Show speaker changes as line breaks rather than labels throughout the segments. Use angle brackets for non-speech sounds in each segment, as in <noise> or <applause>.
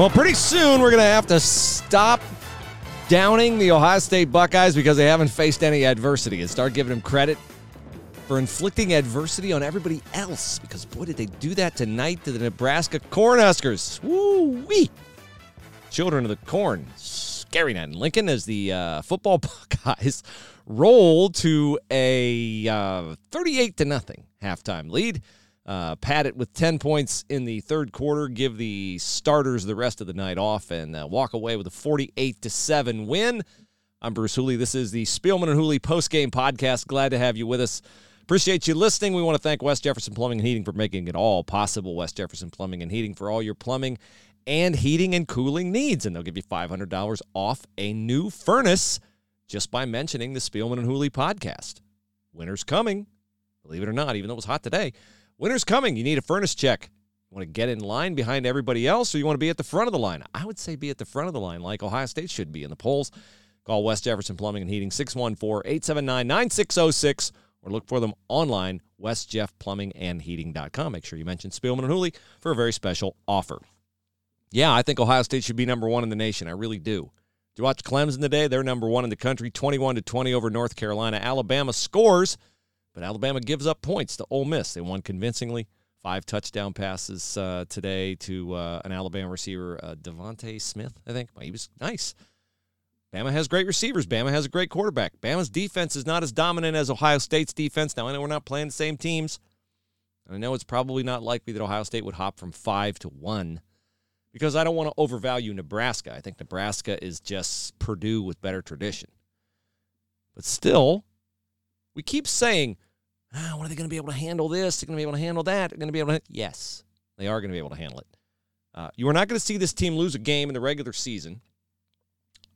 Well, pretty soon we're going to have to stop downing the Ohio State Buckeyes because they haven't faced any adversity and start giving them credit for inflicting adversity on everybody else. Because, boy, did they do that tonight to the Nebraska Cornhuskers. Woo wee! Children of the Corn. Scary night in Lincoln as the uh, football <laughs> Buckeyes roll to a uh, 38 to nothing halftime lead. Uh, pad it with 10 points in the third quarter, give the starters the rest of the night off, and uh, walk away with a 48 to 7 win. I'm Bruce Hooley. This is the Spielman and Hooley postgame podcast. Glad to have you with us. Appreciate you listening. We want to thank West Jefferson Plumbing and Heating for making it all possible. West Jefferson Plumbing and Heating for all your plumbing and heating and cooling needs. And they'll give you $500 off a new furnace just by mentioning the Spielman and Hooley podcast. Winter's coming, believe it or not, even though it was hot today. Winter's coming. You need a furnace check. You want to get in line behind everybody else, or you want to be at the front of the line? I would say be at the front of the line, like Ohio State should be in the polls. Call West Jefferson Plumbing and Heating 614 879 9606 or look for them online, westjeffplumbingandheating.com. Make sure you mention Spielman and Hooley for a very special offer. Yeah, I think Ohio State should be number one in the nation. I really do. Did you watch Clemson today? They're number one in the country, 21 to 20 over North Carolina. Alabama scores, but Alabama gives up points to Ole Miss. They won convincingly. Five touchdown passes uh, today to uh, an Alabama receiver, uh, DeVonta Smith, I think. He was nice. Bama has great receivers. Bama has a great quarterback. Bama's defense is not as dominant as Ohio State's defense. Now, I know we're not playing the same teams. And I know it's probably not likely that Ohio State would hop from five to one because I don't want to overvalue Nebraska. I think Nebraska is just Purdue with better tradition. But still, we keep saying, ah, when are they going to be able to handle this? They're going to be able to handle that. They're going to be able to. Yes, they are going to be able to handle it. Uh, you are not going to see this team lose a game in the regular season.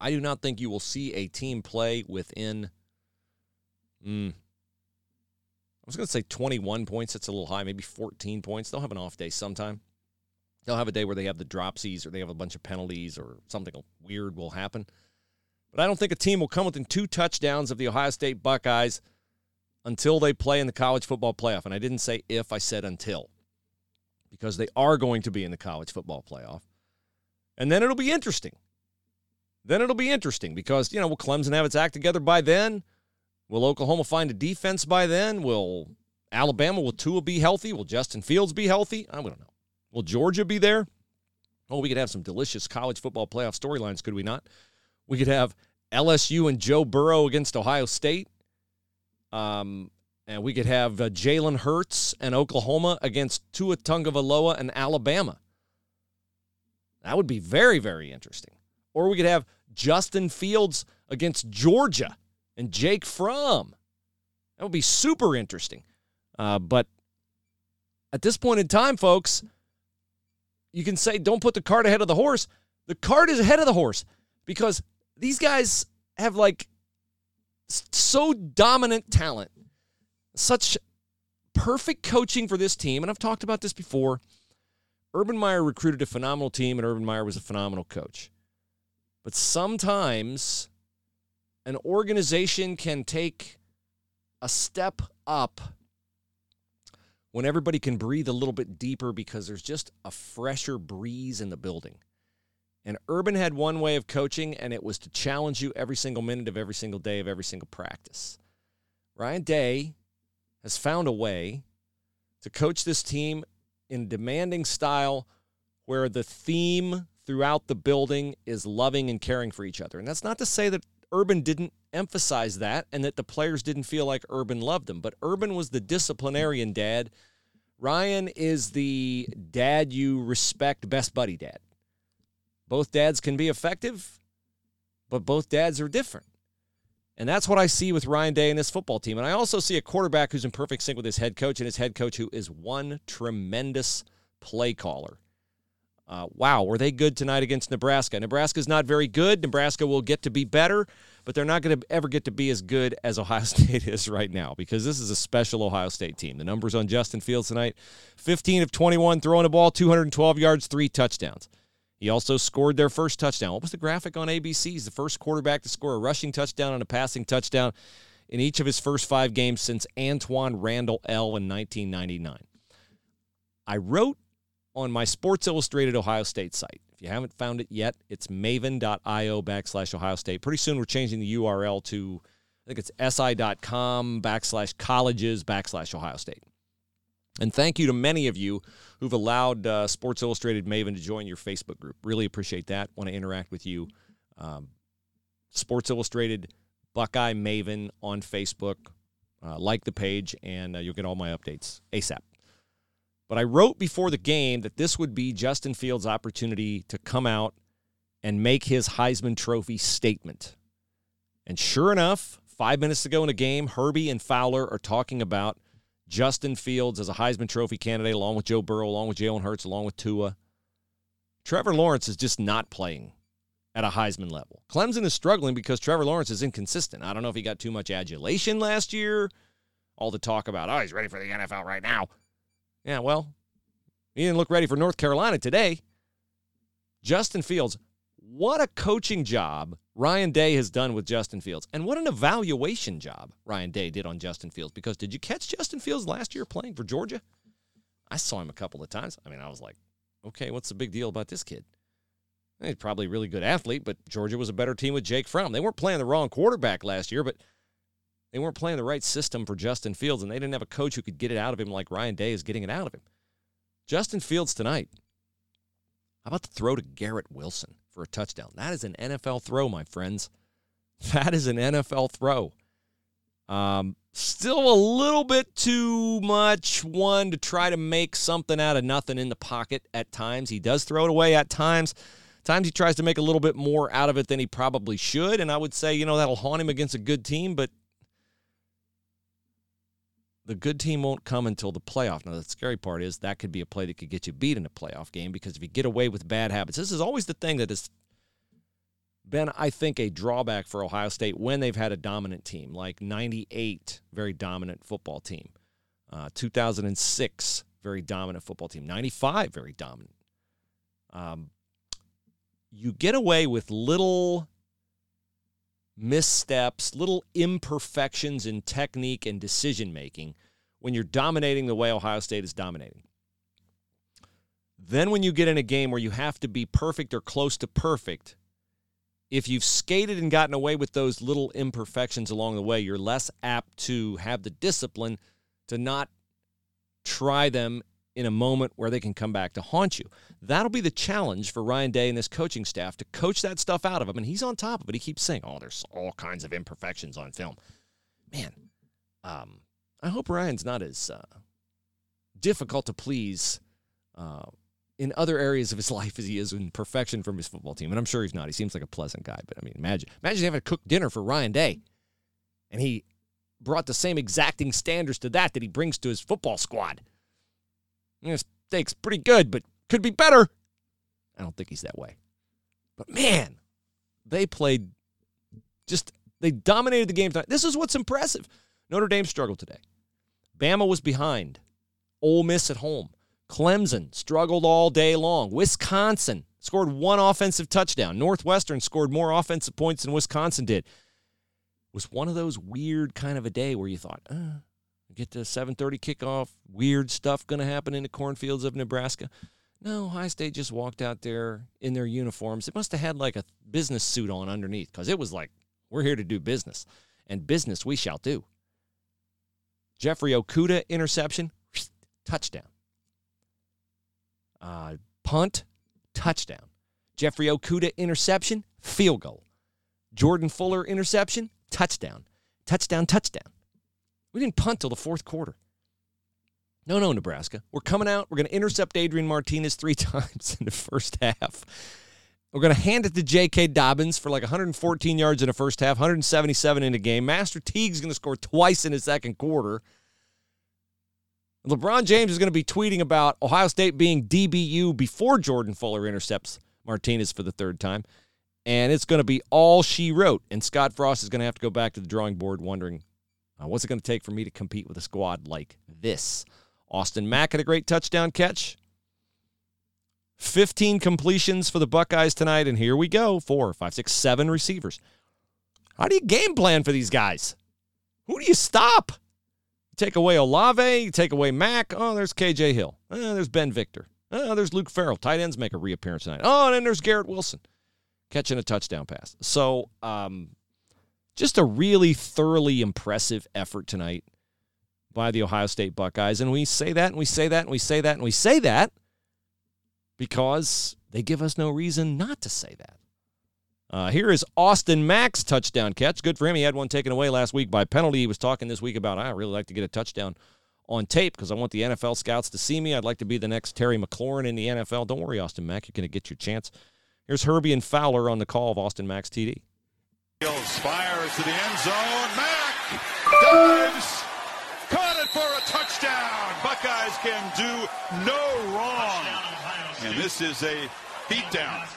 I do not think you will see a team play within. Mm, I was going to say 21 points. That's a little high. Maybe 14 points. They'll have an off day sometime. They'll have a day where they have the dropsies or they have a bunch of penalties or something weird will happen. But I don't think a team will come within two touchdowns of the Ohio State Buckeyes until they play in the college football playoff. And I didn't say if, I said until. Because they are going to be in the college football playoff. And then it'll be interesting. Then it'll be interesting because, you know, will Clemson have its act together by then? Will Oklahoma find a defense by then? Will Alabama, will Tua be healthy? Will Justin Fields be healthy? I don't know. Will Georgia be there? Oh, we could have some delicious college football playoff storylines, could we not? We could have LSU and Joe Burrow against Ohio State. Um, and we could have uh, Jalen Hurts and Oklahoma against Tua Tagovailoa and Alabama. That would be very, very interesting. Or we could have Justin Fields against Georgia and Jake Fromm. That would be super interesting. Uh, but at this point in time, folks, you can say don't put the cart ahead of the horse. The cart is ahead of the horse because these guys have like so dominant talent, such perfect coaching for this team. And I've talked about this before. Urban Meyer recruited a phenomenal team, and Urban Meyer was a phenomenal coach. But sometimes an organization can take a step up when everybody can breathe a little bit deeper because there's just a fresher breeze in the building. And Urban had one way of coaching, and it was to challenge you every single minute of every single day of every single practice. Ryan Day has found a way to coach this team in demanding style where the theme throughout the building is loving and caring for each other. And that's not to say that Urban didn't emphasize that and that the players didn't feel like Urban loved them, but Urban was the disciplinarian dad. Ryan is the dad you respect, best buddy dad. Both dads can be effective, but both dads are different. And that's what I see with Ryan Day and this football team. And I also see a quarterback who's in perfect sync with his head coach and his head coach who is one tremendous play caller. Uh, wow, were they good tonight against Nebraska? Nebraska's not very good. Nebraska will get to be better, but they're not going to ever get to be as good as Ohio <laughs> State is right now because this is a special Ohio State team. The numbers on Justin Fields tonight 15 of 21, throwing the ball, 212 yards, three touchdowns. He also scored their first touchdown. What was the graphic on ABC? He's the first quarterback to score a rushing touchdown and a passing touchdown in each of his first five games since Antwaan Randle El in 1999. I wrote on my Sports Illustrated Ohio State site. If you haven't found it yet, it's maven.io backslash Ohio State. Pretty soon we're changing the URL to, I think it's si.com backslash colleges backslash Ohio State. And thank you to many of you who've allowed uh, Sports Illustrated Maven to join your Facebook group. Really appreciate that. Want to interact with you. Um, Sports Illustrated Buckeye Maven on Facebook. Uh, like the page, and uh, you'll get all my updates ASAP. But I wrote before the game that this would be Justin Fields' opportunity to come out and make his Heisman Trophy statement. And sure enough, five minutes ago in a game, Herbie and Fowler are talking about Justin Fields as a Heisman Trophy candidate, along with Joe Burrow, along with Jalen Hurts, along with Tua. Trevor Lawrence is just not playing at a Heisman level. Clemson is struggling because Trevor Lawrence is inconsistent. I don't know if he got too much adulation last year. All the talk about, oh, he's ready for the NFL right now. Yeah, well, he didn't look ready for North Carolina today. Justin Fields, what a coaching job Ryan Day has done with Justin Fields. And what an evaluation job Ryan Day did on Justin Fields. Because did you catch Justin Fields last year playing for Georgia? I saw him a couple of times. I mean, I was like, okay, what's the big deal about this kid? He's probably a really good athlete, but Georgia was a better team with Jake Fromm. They weren't playing the wrong quarterback last year, but they weren't playing the right system for Justin Fields, and they didn't have a coach who could get it out of him like Ryan Day is getting it out of him. Justin Fields tonight. How about the throw to Garrett Wilson for a touchdown? That is an NFL throw, my friends. <laughs> That is an NFL throw. Um, still a little bit too much one to try to make something out of nothing in the pocket at times. He does throw it away at times. Times he tries to make a little bit more out of it than he probably should. And I would say, you know, that'll haunt him against a good team, but the good team won't come until the playoff. Now, the scary part is that could be a play that could get you beat in a playoff game because if you get away with bad habits, this is always the thing that has been, I think, a drawback for Ohio State when they've had a dominant team, like 98, very dominant football team, uh, 2006, very dominant football team, 95, very dominant. Um, you get away with little missteps, little imperfections in technique and decision making when you're dominating the way Ohio State is dominating. Then, when you get in a game where you have to be perfect or close to perfect, if you've skated and gotten away with those little imperfections along the way, you're less apt to have the discipline to not try them in a moment where they can come back to haunt you. That'll be the challenge for Ryan Day and this coaching staff to coach that stuff out of him. And he's on top of it. He keeps saying, oh, there's all kinds of imperfections on film. Man, um, I hope Ryan's not as uh, difficult to please uh, in other areas of his <laughs> life as he is in perfection from his football team. And I'm sure he's not. He seems like a pleasant guy. But I mean, imagine, imagine having to cook dinner for Ryan Day. And he brought the same exacting standards to that that he brings to his football squad. Know, steak's pretty good, but could be better. I don't think he's that way. But man, they played just they dominated the game tonight. This is what's impressive. Notre Dame struggled today. Bama was behind. Ole Miss at home. Clemson struggled all day long. Wisconsin scored one offensive touchdown. Northwestern scored more offensive points than Wisconsin did. It was one of those weird kind of a day where you thought, uh, get the 7:30 kickoff. Weird stuff going to happen in the cornfields of Nebraska. No, High State just walked out there in their uniforms. It must have had like a business suit on underneath because it was like, we're here to do business, and business we shall do. Jeffrey Okudah interception, touchdown. Uh, punt, touchdown. Jeffrey Okudah interception, field goal. Jordan Fuller interception, touchdown. Touchdown, touchdown. We didn't punt till the fourth quarter. No, no, Nebraska. We're coming out. We're going to intercept Adrian Martinez three <laughs> times in the first half. We're going to hand it to J.K. Dobbins for like 114 yards in the first half, 177 in the game. Master Teague's going to score twice in the second quarter. LeBron James is going to be tweeting about Ohio State being DBU before Jordan Fuller intercepts Martinez for the third time. And it's going to be all she wrote. And Scott Frost is going to have to go back to the drawing board wondering uh, what's it going to take for me to compete with a squad like this? Austin Mack had a great touchdown catch. 15 completions for the Buckeyes tonight, and here we go. Four, five, six, seven receivers. How do you game plan for these guys? Who do you stop? Take away Olave, you take away Mack. Oh, there's KJ Hill. Oh, there's Ben Victor. Oh, there's Luke Farrell. Tight ends make a reappearance tonight. Oh, and then there's Garrett Wilson catching a touchdown pass. So, um, just a really thoroughly impressive effort tonight by the Ohio State Buckeyes. And we say that and we say that and we say that and we say that because they give us no reason not to say that. Uh, here is Austin Mack's touchdown catch. Good for him. He had one taken away last week by penalty. He was talking this week about, I really like to get a touchdown on tape because I want the NFL scouts to see me. I'd like to be the next Terry McLaurin in the NFL. Don't worry, Austin Mack. You're going to get your chance. Here's Herbie and Fowler on the call of Austin Mack's TD.
Fires to the end zone. Mack dives. Caught it for a touchdown. Buckeyes can do no wrong. And this is a beatdown.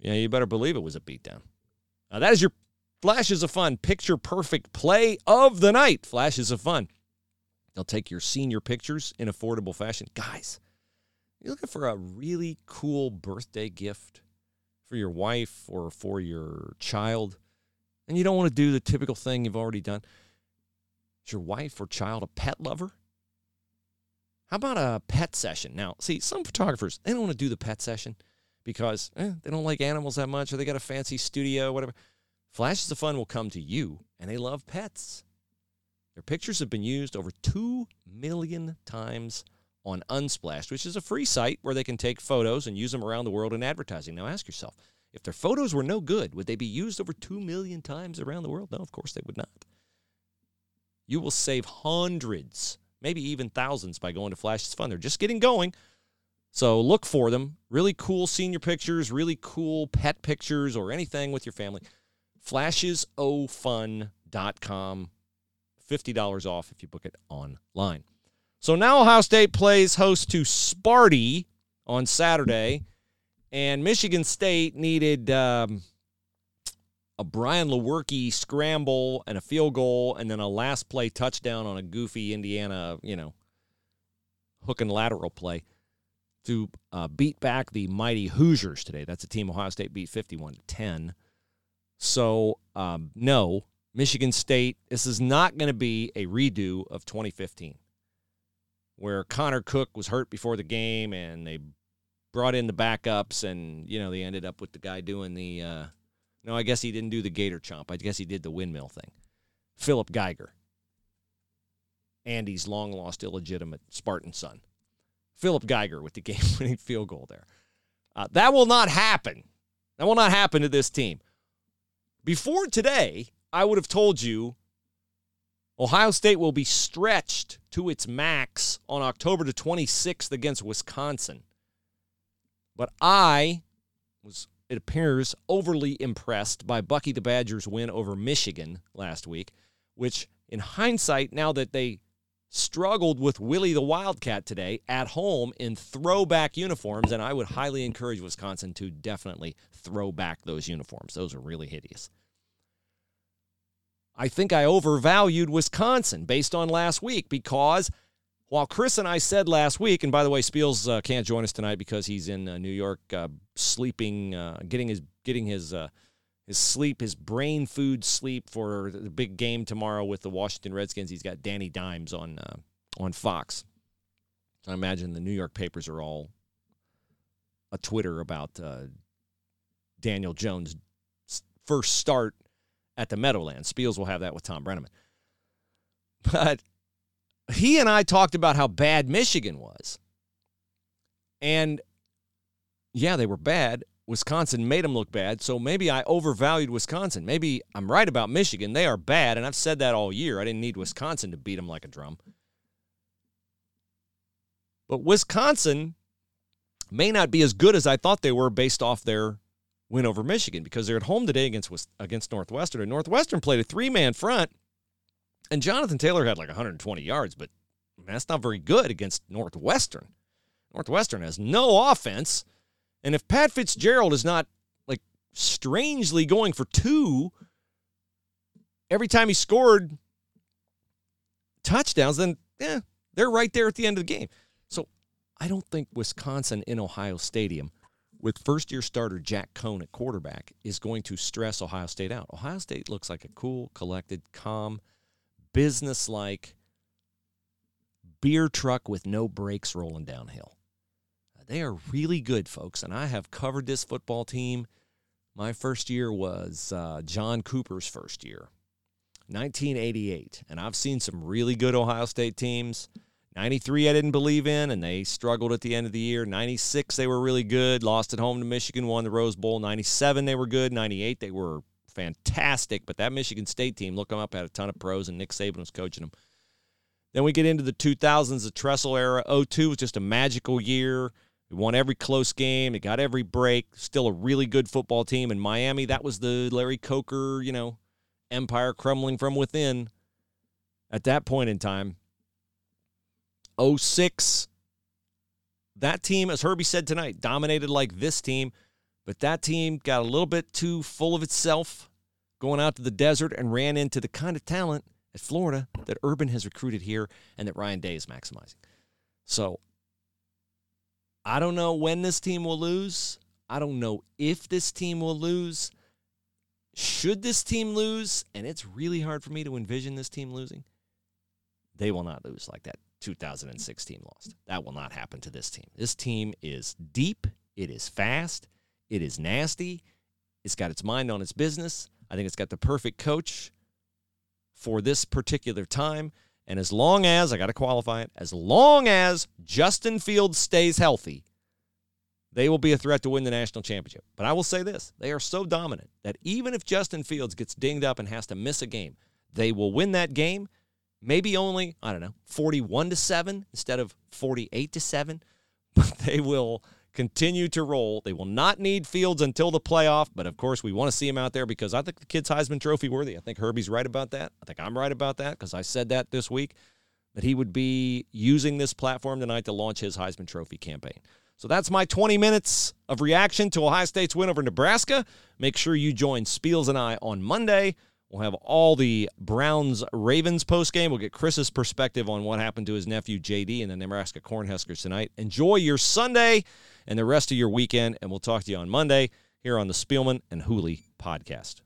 Yeah, you better believe it was a beatdown. Now, that is your flashes of fun, picture perfect play of the night. Flashes of fun. They'll take your senior pictures in affordable fashion. Guys, you're looking for a really cool birthday gift for your wife or for your child, and you don't want to do the typical thing you've already done. Is your wife or child a pet lover? How about a pet session? Now, see, some photographers, they don't want to do the pet session because eh, they don't like animals that much or they got a fancy studio, whatever. Flashes of Fun will come to you, and they love pets. Their pictures have been used over 2 million times on Unsplash, which is a free site where they can take photos and use them around the world in advertising. Now ask yourself, if their photos were no good, would they be used over 2 million times around the world? No, of course they would not. You will save hundreds, maybe even thousands by going to Flashes Fun. They're just getting going. So look for them. Really cool senior pictures, really cool pet pictures, or anything with your family. FlashesOFun.com. $50 off if you book it online. So now Ohio State plays host to Sparty on Saturday, and Michigan State needed um, a Brian Lewerke scramble and a field goal, and then a last play touchdown on a goofy Indiana, you know, hook and lateral play to uh, beat back the mighty Hoosiers today. That's a team Ohio State beat 51 to 10. So, um, no, Michigan State, this is not going to be a redo of 2015 where Connor Cook was hurt before the game and they brought in the backups and you know they ended up with the guy doing the uh, no I guess he didn't do the gator chomp. I guess he did the windmill thing. Philip Geiger. Andy's long lost illegitimate Spartan son. Philip Geiger with the <laughs> game winning field goal there. Uh, that will not happen. That will not happen to this team. Before today I would have told you Ohio State will be stretched to its max on October the 26th against Wisconsin. But I was, it appears, overly impressed by Bucky the Badgers' win over Michigan last week, which, in hindsight, now that they struggled with Willie the Wildcat today at home in throwback uniforms, and I would highly encourage Wisconsin to definitely throw back those uniforms. Those are really hideous. I think I overvalued Wisconsin based on last week because while Chris and I said last week, and by the way, Spiels uh, can't join us tonight because he's in uh, New York uh, sleeping, uh, getting his getting his uh, his sleep, his brain food sleep for the big game tomorrow with the Washington Redskins. He's got Danny Dimes on uh, on Fox. I imagine the New York papers are all a Twitter about Daniel Jones' first start at the Meadowlands. Spiels will have that with Tom Brennaman. But he and I talked about how bad Michigan was. And yeah, they were bad. Wisconsin made them look bad. So maybe I overvalued Wisconsin. Maybe I'm right about Michigan. They are bad. And I've said that all year. I didn't need Wisconsin to beat them like a drum. But Wisconsin may not be as good as I thought they were based off their win over Michigan because they're at home today against against Northwestern. And Northwestern played a three man front, and Jonathan Taylor had like 120 yards, but that's not very good against Northwestern. Northwestern has no offense, and if Pat Fitzgerald is not like strangely going for two every time he scored touchdowns, then yeah, they're right there at the end of the game. So I don't think Wisconsin in Ohio Stadium with first year starter Jack Coan at quarterback is going to stress Ohio State out. Ohio State looks like a cool, collected, calm, business like beer truck with no brakes rolling downhill. They are really good, folks, and I have covered this football team. My first year was uh, John Cooper's first year, 1988, and I've seen some really good Ohio State teams. 93 I didn't believe in, and they struggled at the end of the year. 96 they were really good, lost at home to Michigan, won the Rose Bowl. 97 they were good. 98 they were fantastic, but that Michigan State team, look them up, had a ton of pros, and Nick Saban was coaching them. Then we get into the 2000s, the Tressel era. 02 was just a magical year. We won every close game. It got every break. Still a really good football team. In Miami, that was the Larry Coker, you know, empire crumbling from within at that point in time. 06, that team, as Herbie said tonight, dominated like this team, but that team got a little bit too full of itself going out to the desert and ran into the kind of talent at Florida that Urban has recruited here and that Ryan Day is maximizing. So I don't know when this team will lose. I don't know if this team will lose. Should this team lose, and it's really hard for me to envision this team losing, they will not lose like that 2016 lost. That will not happen to this team. This team is deep, it is fast, it is nasty, it's got its mind on its business. I think it's got the perfect coach for this particular time. And as long as, I got to qualify it, as long as Justin Fields stays healthy, they will be a threat to win the national championship. But I will say this they are so dominant that even if Justin Fields gets dinged up and has to miss a game, they will win that game maybe only, I don't know, 41 to 7 instead of 48 to 7, <laughs> but they will continue to roll. They will not need Fields until the playoff, but of course, we want to see him out there because I think the kid's Heisman Trophy worthy. I think Herbie's right about that. I think I'm right about that because I said that this week that he would be using this platform tonight to launch his Heisman Trophy campaign. So that's my 20 minutes of reaction to Ohio State's win over Nebraska. Make sure you join Spiels and I on Monday We'll have all the Browns Ravens post game. We'll get Chris's perspective on what happened to his nephew JD and the Nebraska Cornhuskers tonight. Enjoy your Sunday and the rest of your weekend, and we'll talk to you on Monday here on the Spielman and Hooley podcast.